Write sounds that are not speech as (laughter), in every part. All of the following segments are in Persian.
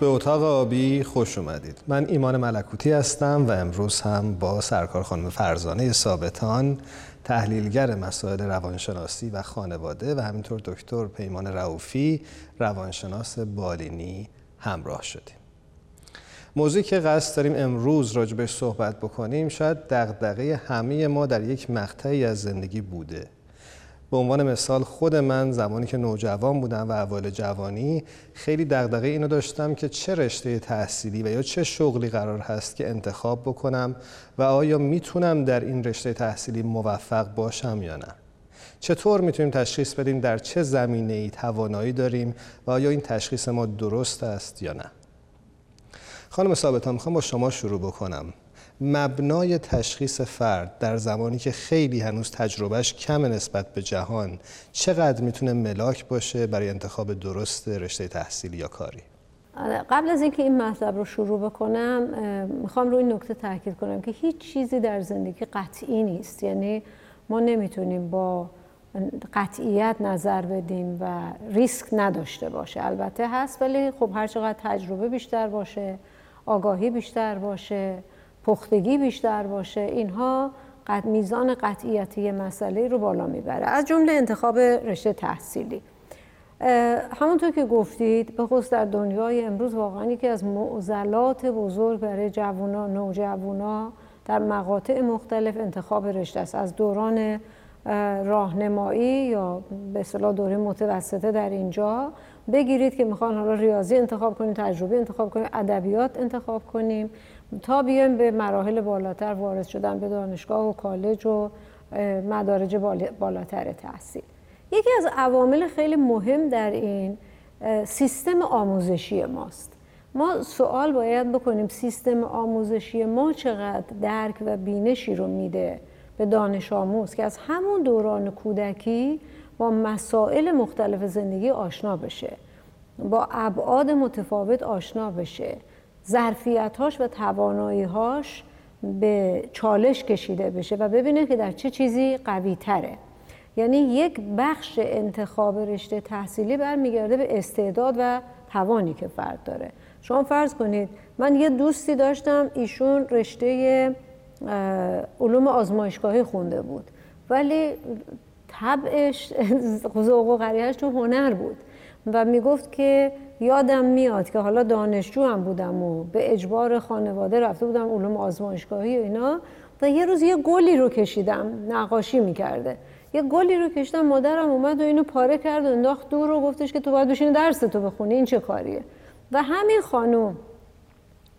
به اتاق آبی خوش اومدید. من ایمان ملکوتی هستم و امروز هم با سرکار خانم فرزانه ثابتان تحلیلگر مسائل روانشناسی و خانواده و همینطور دکتر پیمان رعوفی روانشناس بالینی همراه شدیم. موضوعی که قصد داریم امروز راجبش صحبت بکنیم شاید دغدغه همه ما در یک مقطعی از زندگی بوده. به عنوان مثال خود من زمانی که نوجوان بودم و اول جوانی خیلی دغدغه اینو داشتم که چه رشته تحصیلی و یا چه شغلی قرار هست که انتخاب بکنم و آیا می‌تونم در این رشته تحصیلی موفق باشم یا نه. چطور می‌تونیم تشخیص بدیم در چه زمینه ای توانایی داریم و آیا این تشخیص ما درست است یا نه؟ خانم ثابتان می‌خوام با شما شروع بکنم. مبنای تشخیص فرد در زمانی که خیلی هنوز تجربهش کم نسبت به جهان چقدر می‌تونه ملاک باشه برای انتخاب درست رشته تحصیلی یا کاری؟ آره، قبل از اینکه این مطلب رو شروع بکنم می‌خوام روی این نکته تاکید کنم که هیچ چیزی در زندگی قطعی نیست. یعنی ما نمی‌تونیم با قطعیت نظر بدیم و ریسک نداشته باشه. البته هست ولی خب هر چقدر تجربه بیشتر باشه آگاهی بیشتر باشه پختگی بیشتر باشه اینها قد میزان قطعیتی مسئله رو بالا می‌بره. از جمله انتخاب رشته تحصیلی. همونطور که گفتید به خصوص در دنیای امروز واقعا یکی از معضلات بزرگ برای جوونا نوجوانا در مقاطع مختلف انتخاب رشته است. از دوران راهنمایی یا به اصطلاح دوره متوسطه در اینجا بگیرید که می‌خوان حالا ریاضی انتخاب کنیم تجربی انتخاب کنیم ادبیات انتخاب کنیم. تا بیایم به مراحل بالاتر وارد شدن به دانشگاه و کالج و مدارج بالاتر تحصیل. یکی از عوامل خیلی مهم در این سیستم آموزشی ماست. ما سوال باید بکنیم سیستم آموزشی ما چقدر درک و بینشی رو میده به دانش آموز که از همون دوران کودکی با مسائل مختلف زندگی آشنا بشه با ابعاد متفاوت آشنا بشه. ظرفیتهاش و تواناییهاش به چالش کشیده بشه و ببینه که در چه چیزی قوی تره یعنی یک بخش انتخاب رشته تحصیلی برمیگرده به استعداد و توانی که فرد داره. شما فرض کنید من یه دوستی داشتم ایشون رشته علوم آزمایشگاهی خونده بود. ولی طبعش (laughs) ذوق و غریهش تو هنر بود و می‌گفت که یادم میاد که حالا دانشجو هم بودم و به اجبار خانواده رفته بودم علوم آزمایشگاهی و اینا. و یه روز یه گلی رو کشیدم نقاشی می‌کرده. یه گلی رو کشیدم مادرم اومد و اینو پاره کرد و انداخت دور و گفتش که تو باید بشینی درس تو بخونی این چه کاریه؟ و همین خانوم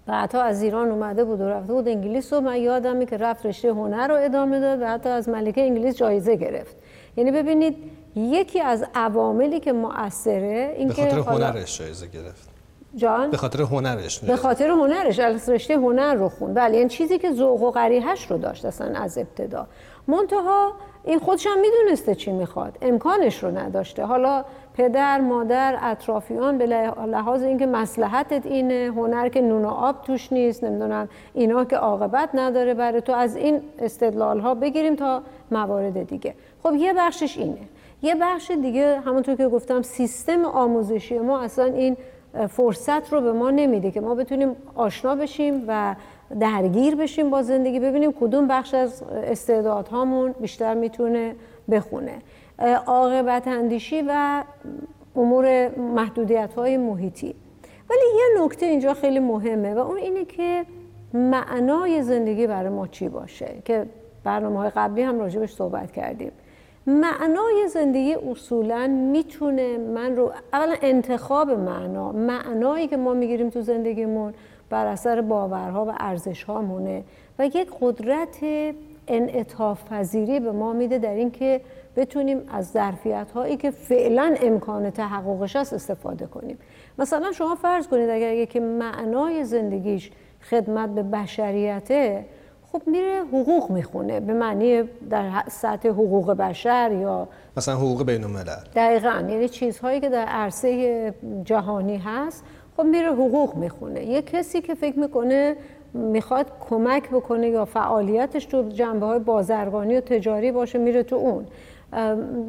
بعدها از ایران اومده بود و رفته بود انگلیس و من یادمه که رفت رشته هنر رو ادامه داد و حتی از ملکه انگلیس جایزه گرفت. یعنی ببینید یکی از عواملی که مؤثره این به خاطر هنرش جایزه گرفت. جان؟ به خاطر هنرش به خاطر هنرش. رشته هنر رو خوند. بله یعنی چیزی که ذوق و غریحش رو داشت اصلا از ابتدا. منتها این خودش هم می‌دونسته چی می‌خواد. امکانش رو نداشته. حالا پدر مادر اطرافیان به لحاظ اینکه مسلحتت اینه هنر که نون و آب توش نیست نمی‌دونم اینا که عاقبت نداره برای تو از این استدلال ها بگیریم تا موارد دیگه. خب یه بخشش اینه. یه بخش دیگه همونطور که گفتم سیستم آموزشی ما اصلا این فرصت رو به ما نمیده که ما بتونیم آشنا بشیم و درگیر بشیم با زندگی ببینیم کدوم بخش از استعدادهامون بیشتر می‌تونه بخونه. عاقبت اندیشی و امور محدودیت های محیطی. ولی یه نکته اینجا خیلی مهمه و اون اینه که معنای زندگی برای ما چی باشه؟ که برنامه های قبلی هم راجبش صحبت کردیم. معنای زندگی اصولا می‌تونه من رو اولا انتخاب معنا معنایی که ما می‌گیریم تو زندگیمون بر اثر باورها و ارزش مونه و یک قدرت انعطاف پذیری به ما میده در اینکه بتونیم از ظرفیت هایی که فعلا امکان تحققش است استفاده کنیم. مثلا شما فرض کنید اگر یکی معنای زندگیش خدمت به بشریته خب میره حقوق می‌خونه به معنی در سطح حقوق بشر یا مثلا حقوق بین الملل. دقیقا یعنی چیزهایی که در عرصه جهانی هست خب میره حقوق می‌خونه. یه کسی که فکر می‌کنه می‌خواد کمک بکنه یا فعالیتش تو جنبه های بازرگانی و تجاری باشه میره تو اون.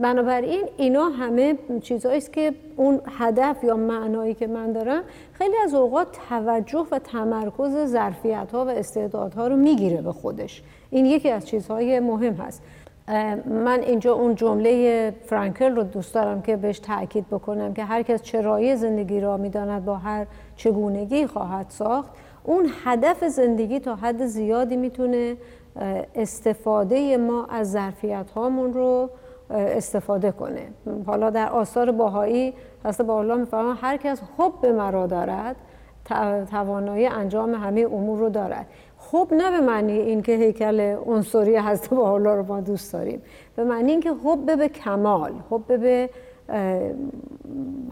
بنابراین اینا همه چیزهایی است که اون هدف یا معنایی که من دارم خیلی از اوقات توجه و تمرکز ظرفیت ها و استعدادها رو می‌گیره به خودش. این یکی از چیزهای مهم هست. من اینجا اون جمله فرانکل رو دوست دارم که بهش تاکید بکنم که هر کس چرایی زندگی را می‌داند با هر چگونگی خواهد ساخت اون هدف زندگی تا حد زیادی می‌تونه استفاده ما از ظرفیت هامون رو استفاده کنه. حالا در آثار باهایی هست الله میفرمان هر کس حب مرا دارد توانایی انجام همه امور رو دارد. خب نه به معنی اینکه هیکل عنصری هست با الله رو ما دوست داریم. به معنی اینکه حب به کمال حب به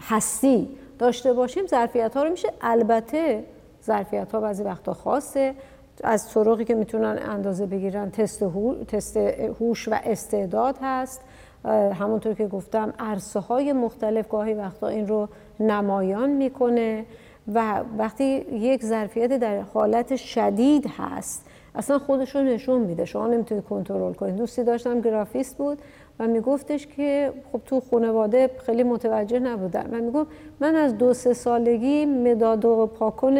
هستی داشته باشیم ظرفیت ها رو میشه. البته ظرفیت ها بعضی وقتا خاصه. از طرقی که می‌تونن اندازه بگیرن تست هوش و استعداد هست. همونطور که گفتم عرصه های مختلف گاهی وقتا این رو نمایان می‌کنه و وقتی یک ظرفیت در حالت شدید هست اصلا خودش رو نشون میده. شما نمی‌تونید کنترل کنید. دوستی داشتم گرافیست بود و میگفتش که خب تو خانواده خیلی متوجه نبودن. و می‌گفت من از دو سه سالگی مداد و پاکن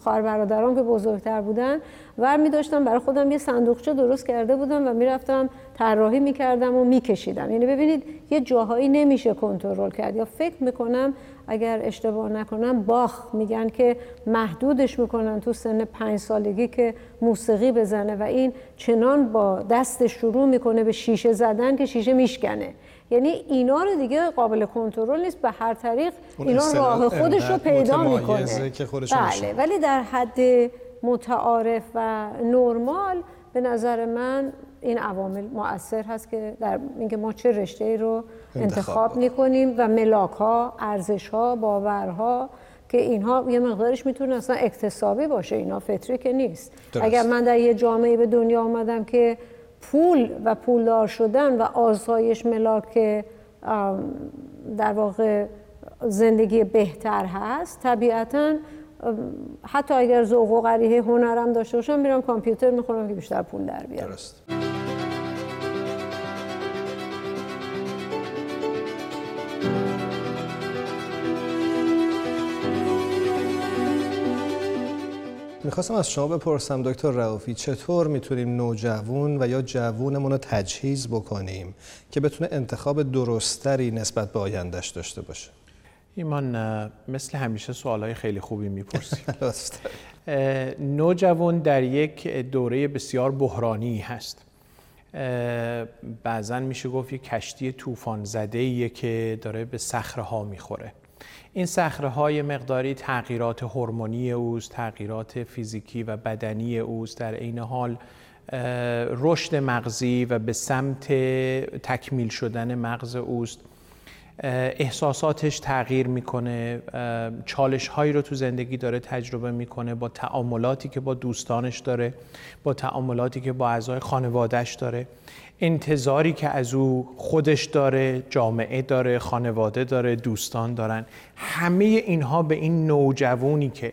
خواهر برادران که بزرگتر بودن ور می داشتم برای خودم یه صندوقچه درست کرده بودم و می‌رفتم طراحی می‌کردم و میکشیدم. یعنی ببینید یه جاهایی نمیشه کنترل کرد. یا فکر می‌کنم اگر اشتباه نکنم باخ میگن که محدودش می‌کنن تو سن پنج سالگی که موسیقی بزنه و این چنان با دست شروع می‌کنه به شیشه زدن که شیشه میشکنه. یعنی اینا رو دیگه قابل کنترل نیست. به هر طریق اینا راه خودش رو پیدا می‌کنه. بله ولی در حد متعارف و نرمال به نظر من این عوامل مؤثر هست که در اینکه ما چه رشته ای رو انتخاب می‌کنیم و ملاک ها ارزش ها باورها که اینها یه مقدارش می‌تونه اصلا اکتسابی باشه. اینا فطری که نیست. اگر من در یه جامعه به دنیا آمدم که پول و پولدار شدن و آزایش ملاک در واقع زندگی بهتر هست طبیعتا حتی اگر ذوق و غریه هنرم داشته باشم میرم کامپیوتر می‌خورم که بیشتر پول در بیارم. درست. می‌خواستم از شما بپرسم دکتر رعوفی چطور می‌تونیم نوجوان و یا جوونمون رو تجهیز بکنیم که بتونه انتخاب درستری نسبت به آیندهش داشته باشه؟ ایمان مثل همیشه سوالای خیلی خوبی می‌پرسیم. (laughs) نوجوان در یک دوره بسیار بحرانی هست. بعضا میشه گفت یک کشتی طوفان زده که داره به صخره ها می‌خوره. این صخره های مقداری تغییرات هورمونی اوست تغییرات فیزیکی و بدنی اوست. در عین حال رشد مغزی و به سمت تکمیل شدن مغز اوست. احساساتش تغییر می‌کنه چالش هایی رو تو زندگی داره تجربه می‌کنه با تعاملاتی که با دوستانش داره با تعاملاتی که با اعضای خانوادهش داره. انتظاری که از او خودش داره جامعه داره خانواده داره دوستان دارن. همه اینها به این نوجوانی که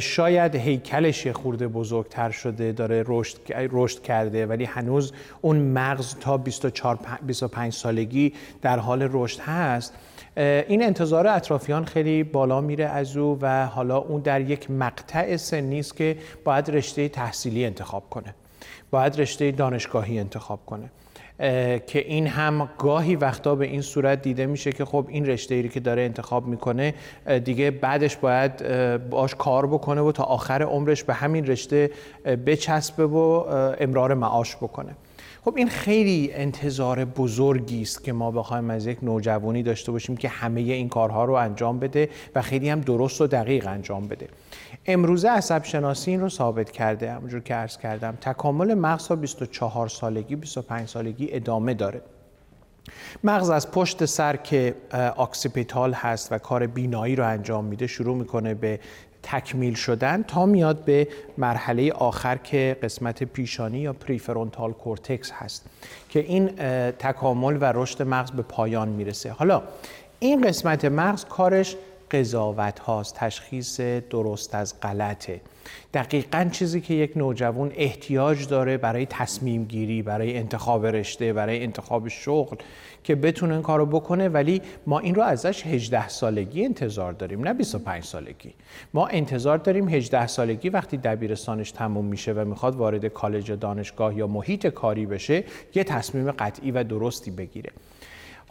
شاید هیکلش یه خورده بزرگتر شده داره رشد رشد کرده ولی هنوز اون مغز تا 24 25 سالگی در حال رشد هست. این انتظار اطرافیان خیلی بالا میره از او و حالا اون در یک مقطع سنی است که باید رشته تحصیلی انتخاب کنه. باید رشته دانشگاهی انتخاب کنه. که این هم گاهی وقتا به این صورت دیده میشه که خب این رشته ای که داره انتخاب می‌کنه دیگه بعدش باید باش کار بکنه و تا آخر عمرش به همین رشته بچسبه و امرار معاش بکنه. خب این خیلی انتظار بزرگی است که ما بخوایم از یک نوجوانی داشته باشیم که همه این کارها رو انجام بده و خیلی هم درست و دقیق انجام بده. امروزه عصب شناسی این رو ثابت کرده همونجور که عرض کردم. تکامل مغز تا 24 سالگی 25 سالگی ادامه داره. مغز از پشت سر که occipital هست و کار بینایی رو انجام میده شروع می‌کنه به تکمیل شدن تا میاد به مرحله آخر که قسمت پیشانی یا prefrontal cortex هست که این تکامل و رشد مغز به پایان می‌رسه. حالا این قسمت مغز کارش قضاوت هاست تشخیص درست از غلطه. دقیقا چیزی که یک نوجوان احتیاج داره برای تصمیم گیری برای انتخاب رشته برای انتخاب شغل که بتونه این کارو بکنه ولی ما این رو ازش 18 سالگی انتظار داریم نه 25 سالگی. ما انتظار داریم 18 سالگی وقتی دبیرستانش تموم میشه و می‌خواد وارد کالج دانشگاه یا محیط کاری بشه یه تصمیم قطعی و درستی بگیره.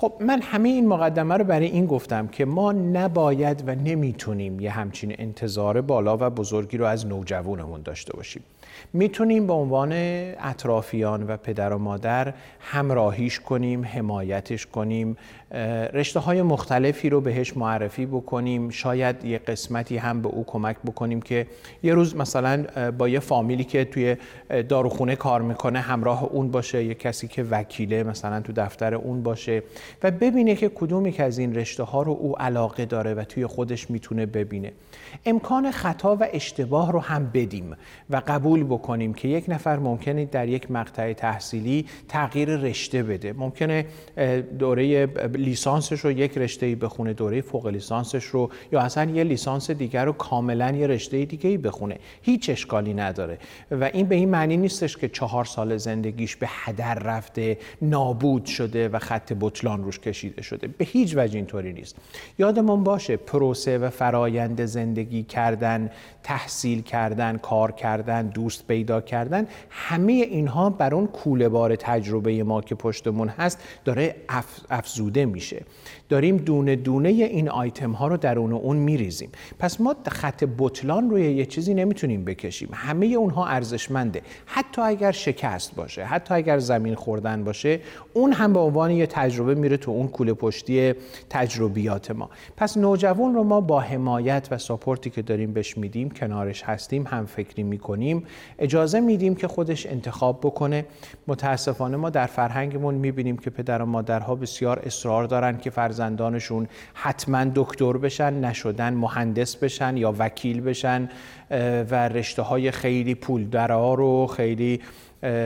خب من همه این مقدمه رو برای این گفتم که ما نباید و نمی‌تونیم یه همچین انتظار بالا و بزرگی رو از نوجوانمون داشته باشیم. می‌تونیم به عنوان اطرافیان و پدر و مادر همراهیش کنیم حمایتش کنیم رشته های مختلفی رو بهش معرفی بکنیم. شاید یه قسمتی هم به او کمک بکنیم که یه روز مثلا با یه فامیلی که توی داروخونه کار می‌کنه همراه اون باشه یه کسی که وکیله مثلا تو دفتر اون باشه و ببینه که کدومی که از این رشته ها رو او علاقه داره و توی خودش می‌تونه ببینه. امکان خطا و اشتباه رو هم بدیم و قبول بکنیم که یک نفر ممکنه در یک مقطع تحصیلی تغییر رشته بده. ممکنه دوره لیسانسش رو یک رشته ای بخونه دوره فوق لیسانسش رو یا اصلا یه لیسانس دیگر رو کاملا یه رشته دیگه ای بخونه. هیچ اشکالی نداره. و این به این معنی نیستش که چهار سال زندگیش به هدر رفته نابود شده و خط بطلان روش کشیده شده. به هیچ وجه اینطوری نیست. یادمون باشه پروسه و فرایند زندگی کردن تحصیل کردن کار کردن دوست پیدا کردن همه اینها بر اون کوله بار تجربه ما که پشتمون هست داره افزوده میشه. داریم دونه دونه این آیتم ها رو درون اون میریزیم. پس ما خط بطلان روی یه چیزی نمی‌تونیم بکشیم. همه اونها ارزشمنده. حتی اگر شکست باشه حتی اگر زمین خوردن باشه اون هم به عنوان یه تجربه میره تو اون کوله پشتی تجربیات ما. پس نوجوان رو ما با حمایت و support ی که داریم بهش میدیم کنارش هستیم هم فکری می‌کنیم اجازه میدیم که خودش انتخاب بکنه. متاسفانه ما در فرهنگمون می‌بینیم که پدر و مادرها بسیار اصرار دارن که فرزندانشون حتما دکتر بشن نشدن مهندس بشن یا وکیل بشن و رشته های خیلی پولدارا رو خیلی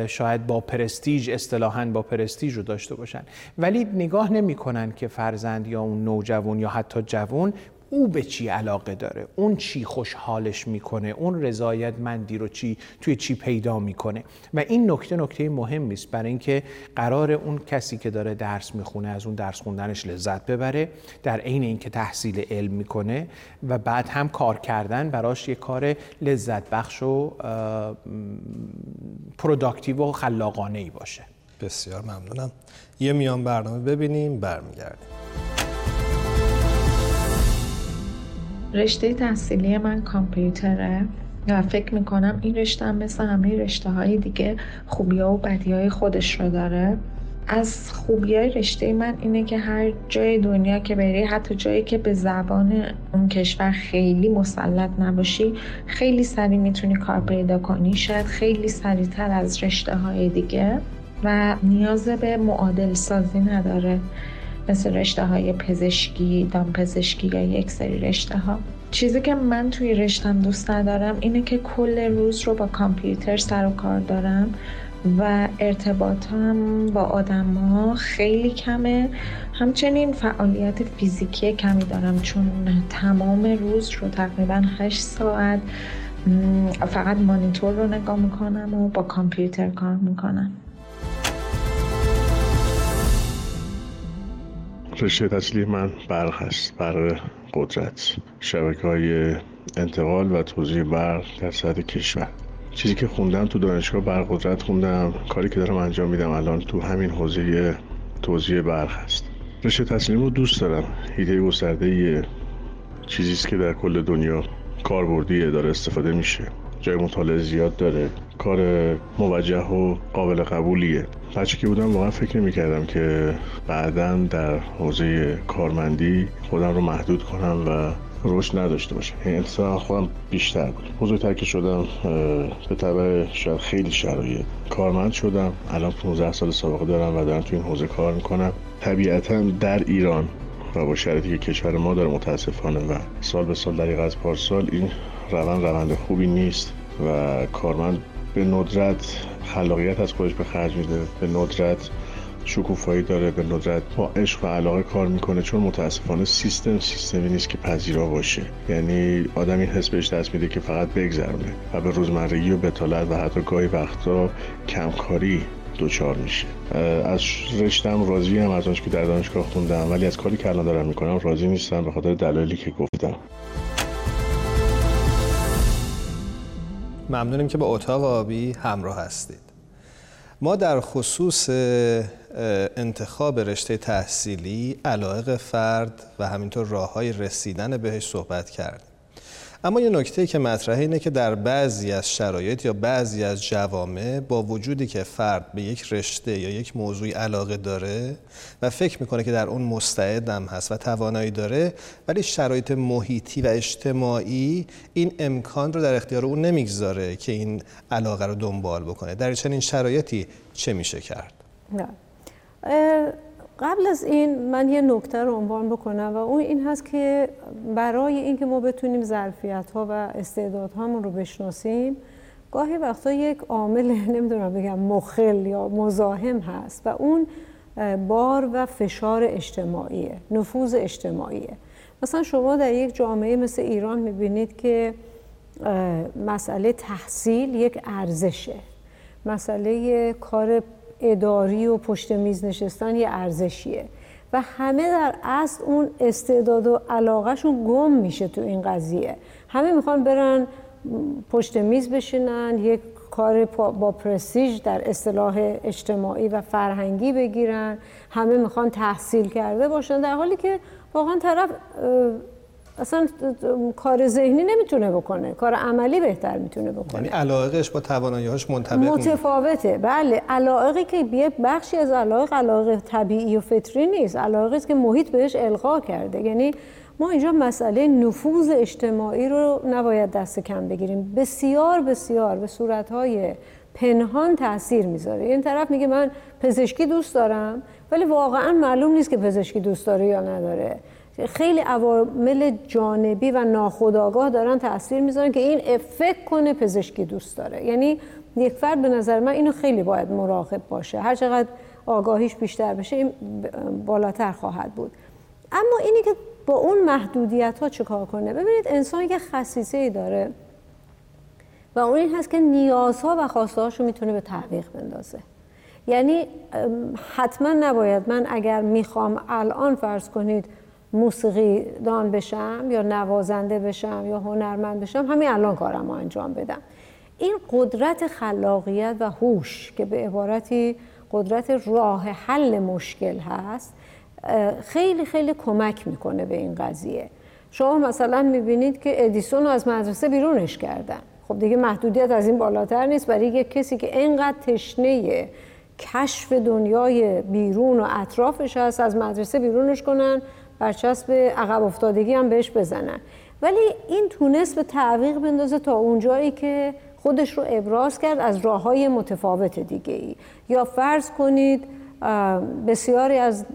شاید با prestige اصطلاحا با prestige رو داشته باشن. ولی نگاه نمی‌کنن که فرزند یا اون نوجوان یا حتی جوان او به چی علاقه داره؟ اون چی خوشحالش می‌کنه؟ اون رضایت مندی رو چی توی چی پیدا می‌کنه؟ و این نکته نکته مهمی است برای اینکه قرار اون کسی که داره درس می‌خونه از اون درس خوندنش لذت ببره در عین اینکه تحصیل علم می‌کنه و بعد هم کار کردن براش یه کار لذت بخش و productive و خلاقانه ای باشه. بسیار ممنونم. یه میان برنامه ببینیم برمیگردیم. رشته تحصیلی من کامپیوتره و فکر می‌کنم این رشته هم مثل همه رشته های دیگه خوبی ها و بدی های خودش رو داره. از خوبی های رشته من اینه که هر جای دنیا که بری حتی جایی که به زبان اون کشور خیلی مسلط نباشی خیلی سریع می‌تونی کار پیدا کنی. شاید خیلی سریعتر از رشته های دیگه و نیاز به معادل سازی نداره. مثل رشته های پزشکی، دامپزشکی یا یک سری رشته ها چیزی که من توی رشتم دوست ندارم اینه که کل روز رو با کامپیوتر سر و کار دارم و ارتباطم با آدم ها خیلی کمه. همچنین فعالیت فیزیکی کمی دارم چون تمام روز رو تقریبا 8 ساعت فقط مانیتور رو نگاه می‌کنم و با کامپیوتر کار می‌کنم. رشته تحصیلی من برق هست برق قدرت. شبکه های انتقال و توضیح برق در سطح کشور. چیزی که خوندم تو دانشگاه برق قدرت خوندم. کاری که دارم انجام میدم الان تو همین حوزه توضیح برق هست. رشته تحصیلی رو دوست دارم. ایده گسترده چیزی که در کل دنیا کاربردیه داره استفاده میشه. جای مطالعه زیاد داره. کار موجه و قابل قبولیه. بچه که بودم واقعا فکر نمی کردم که بعدا در حوزه کارمندی خودم رو محدود کنم و رشد نداشته باشم. این یعنی انتظار خودم بیشتر بود. بزرگتر که شدم به طبع شاید خیلی شرایط. کارمند شدم. الان 15 سال سابقه دارم و دارم تو این حوزه کار می‌کنم. طبیعتا در ایران و با شرایطی که کشور ما داره متاسفانه و سال به سال دقیق از پارسال این روند روند خوبی نیست و کارمند به ندرت خلاقیت از خودش به خرج میده به ندرت شکوفایی داره به ندرت با عشق و علاقه کار می‌کنه چون متاسفانه سیستم سیستمی نیست که پذیرا باشه. یعنی آدم این حس بهش دست میده که فقط بگذرونه و به روزمرگی و بتالت و حتی گاهی وقتا کمکاری دوچار میشه. از رشتم راضی هم از که در دانشگاه خوندم ولی از کاری که الان دارم می‌کنم راضی نیستم به خاطر دلایلی که گفتم. ممنونیم که با اتاق آبی همراه هستید. ما در خصوص انتخاب رشته تحصیلی علایق فرد و همینطور راه های رسیدن بهش صحبت کردیم. اما یه نکته که مطرحه اینه که در بعضی از شرایط یا بعضی از جوامع با وجودی که فرد به یک رشته یا یک موضوعی علاقه داره و فکر می‌کنه که در اون مستعدم هست و توانایی داره ولی شرایط محیطی و اجتماعی این امکان رو در اختیار اون نمی‌گذاره که این علاقه رو دنبال بکنه در چنین شرایطی چه میشه کرد؟ نه. قبل از این من یه نکته رو عنوان بکنم و اون این هست که برای اینکه ما بتونیم ظرفیت ها و استعدادهامون رو بشناسیم گاهی وقتا یک عامل نمی‌دونم بگم مخل یا مزاحم هست و اون بار و فشار اجتماعیه نفوذ اجتماعیه. مثلا شما در یک جامعه مثل ایران می‌بینید که مسئله تحصیل یک ارزشه. مسئله کار اداری و پشت میز نشستن یه ارزشیه. و همه در اصل اون استعداد و علاقهشون گم میشه تو این قضیه. همه می‌خوان برن پشت میز بشینن یک کار با پرسیج در اصطلاح اجتماعی و فرهنگی بگیرن. همه می‌خوان تحصیل کرده باشن در حالی که واقعا طرف اصلا کار ذهنی نمی‌تونه بکنه. کار عملی بهتر می‌تونه بکنه. یعنی علاقش با توانایی‌هاش منطبق متفاوته. بله علاقه که یه بخشی از علاقه علاقه طبیعی و فطری نیست. علاقه است که محیط بهش القا کرده. یعنی ما اینجا مسئله نفوذ اجتماعی رو نباید دست کم بگیریم. بسیار بسیار به صورتهای پنهان تاثیر می‌ذاره. این طرف میگه من پزشکی دوست دارم ولی واقعا معلوم نیست که پزشکی دوست داره یا نداره. خیلی عوامل جانبی و ناخودآگاه دارن تاثیر می‌ذارن که این فکر کنه پزشکی دوست داره. یعنی یک فرد به نظر من اینو خیلی باید مراقب باشه. هر چقدر آگاهیش بیشتر بشه این بالاتر خواهد بود. اما اینی که با اون محدودیت ها چیکار کنه؟ ببینید انسان یه خصیصه ای داره و اون این هست که نیازها و خواسته رو می‌تونه به تعویق بندازه. یعنی حتما نباید من اگر می‌خوام الان فرض کنید موسیقی دان بشم یا نوازنده بشم یا هنرمند بشم همین الان کارم رو انجام بدم. این قدرت خلاقیت و هوش که به عبارتی قدرت راه حل مشکل هست خیلی خیلی کمک می‌کنه به این قضیه. شما مثلا می‌بینید که ادیسون رو از مدرسه بیرونش کردن. خب دیگه محدودیت از این بالاتر نیست برای یک کسی که اینقدر تشنه کشف دنیای بیرون و اطرافش هست از مدرسه بیرونش کنن برچسب عقب افتادگی هم بهش بزنن. ولی این تونست به تعویق بندازه تا اونجایی که خودش رو ابراز کرد از راه های متفاوت دیگه ای یا فرض کنید بسیاری از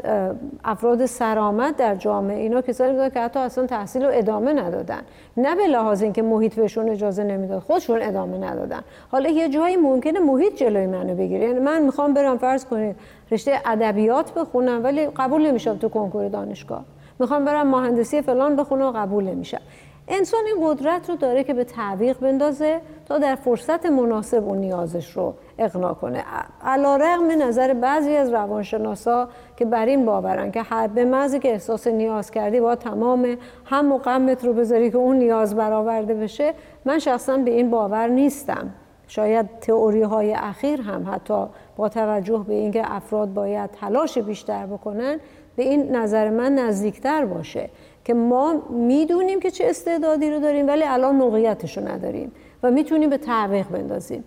افراد سرآمد در جامعه اینا کسانی بودن که حتی اصلا تحصیل رو ادامه ندادن. نه به لحاظ اینکه محیط بهشون اجازه نمی‌داد خودشون ادامه ندادن. حالا یه جایی ممکنه محیط جلوی منو بگیره. یعنی من می‌خوام برم فرض کنید رشته ادبیات بخونم ولی قبول نمیشم تو کنکور دانشگاه. می‌خوام برم مهندسی فلان بخونم و قبول نمیشم. انسان این قدرت رو داره که به تعویق بندازه تا در فرصت مناسب اون نیازش رو اقنا کنه. علا رقم نظر بعضی از روانشناسا که بر این باورن که حد به مزی که احساس نیاز کردی با تمام هم و غمت رو بذاری که اون نیاز برآورده بشه من شخصا به این باور نیستم. شاید تئوری های اخیر هم حتی با توجه به اینکه افراد باید تلاش بیشتر بکنن به این نظر من نزدیکتر باشه که ما می‌دونیم که چه استعدادی رو داریم ولی الان موقعیتش رو نداریم و می‌تونیم به تعویق بندازیم.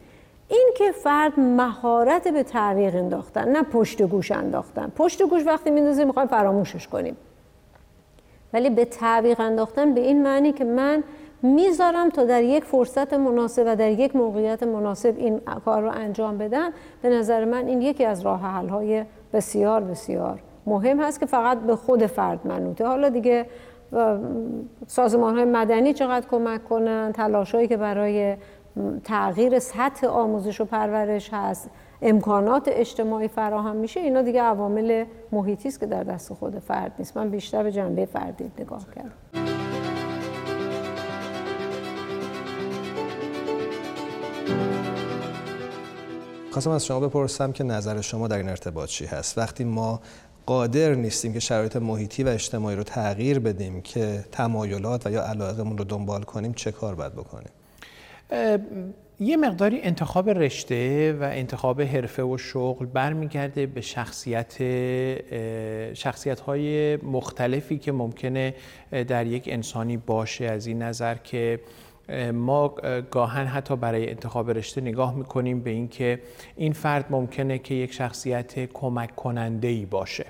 این که فرد مهارت به تعویق انداختن نه پشت گوش انداختن. پشت گوش وقتی میندازیم می‌خوایم فراموشش کنیم. ولی به تعویق انداختن به این معنی که من می‌ذارم تا در یک فرصت مناسب و در یک موقعیت مناسب این کار رو انجام بدم به نظر من این یکی از راه حل های بسیار بسیار مهم هست که فقط به خود فرد منوطه. حالا دیگه سازمان های مدنی چقدر کمک کنن؟ تلاش هایی که برای تغییر سطح آموزش و پرورش هست. امکانات اجتماعی فراهم میشه. اینا دیگه عوامل محیطی است که در دست خود فرد نیست. من بیشتر به جنبه فردی نگاه کردم. خواستم از شما بپرسم که نظر شما در این ارتباط چی هست؟ وقتی ما قادر نیستیم که شرایط محیطی و اجتماعی رو تغییر بدیم که تمایلات و یا علاقمون رو دنبال کنیم چه کار باید بکنیم؟ یه مقداری انتخاب رشته و انتخاب حرفه و شغل برمیگرده به شخصیت شخصیت های مختلفی که ممکنه در یک انسانی باشه. از این نظر که ما گاهن حتی برای انتخاب رشته نگاه می‌کنیم به اینکه این فرد ممکنه که یک شخصیت کمک کننده ای باشه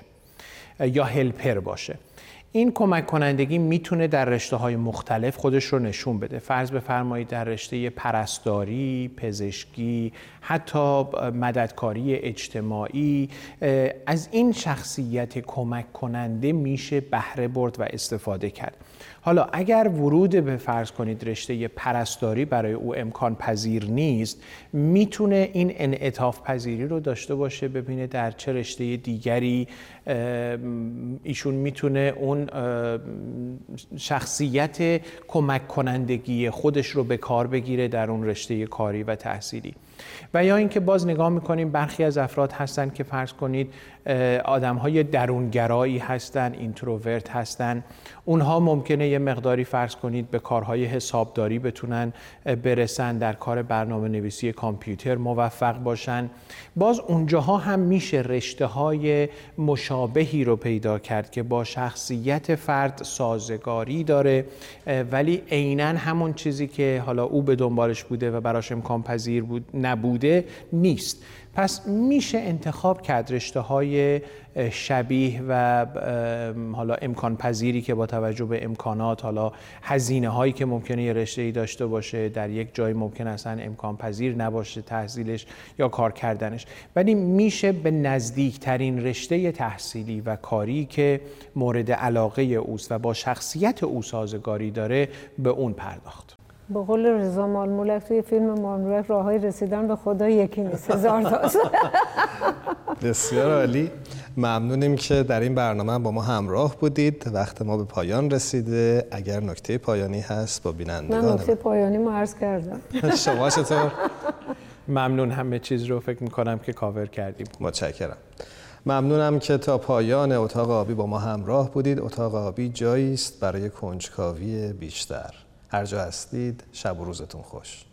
یا هلپر باشه. این کمک کنندگی می‌تونه در رشته های مختلف خودش رو نشون بده. فرض بفرمایید در رشته پرستاری، پزشکی، حتی مددکاری اجتماعی از این شخصیت کمک کننده میشه بهره برد و استفاده کرد. حالا اگر ورود به فرض کنید رشته پرستاری برای او امکان پذیر نیست می‌تونه این انعطاف پذیری رو داشته باشه ببینه در چه رشته دیگری ایشون می‌تونه اون شخصیت کمک کنندگی خودش رو به کار بگیره در اون رشته کاری و تحصیلی. و یا اینکه باز نگاه می‌کنیم برخی از افراد هستن که فرض کنید آدم های درونگرایی هستن اینتروورت هستن. اونها ممکنه یه مقداری فرض کنید به کارهای حسابداری بتونن برسن در کار برنامه نویسی کامپیوتر موفق باشن. باز اونجاها هم میشه رشته های مشابهی رو پیدا کرد که با شخصیت فرد سازگاری داره. ولی عینا همون چیزی که حالا او به دنبالش بوده و براش امکان پذیر بود نبوده نیست. پس میشه انتخاب کرد رشته های شبیه و حالا امکان پذیری که با توجه به امکانات حالا هزینه هایی که ممکنه یه رشته ای داشته باشه در یک جای ممکن اصلا امکان پذیر نباشه تحصیلش یا کار کردنش. ولی میشه به نزدیکترین رشته تحصیلی و کاری که مورد علاقه اوست و با شخصیت او سازگاری داره به اون پرداخت. به قول رضا مالمولک توی فیلم مالمولک راه های رسیدن به خدا یکی نیست. هزار تاست (laughs) بسیار عالی. ممنونیم که در این برنامه با ما همراه بودید. وقت ما به پایان رسیده. اگر نکته پایانی هست با بینندگان من نکته پایانی ما عرض کردم. (laughs) شما چطور؟ ممنون. همه چیز رو فکر می‌کنم که کاور کردیم. متشکرم. ممنونم که تا پایان اتاق آبی با ما همراه بودید. اتاق آبی جایی است برای کنجکاوی بیشتر. هر جا هستید شب و روزتون خوش.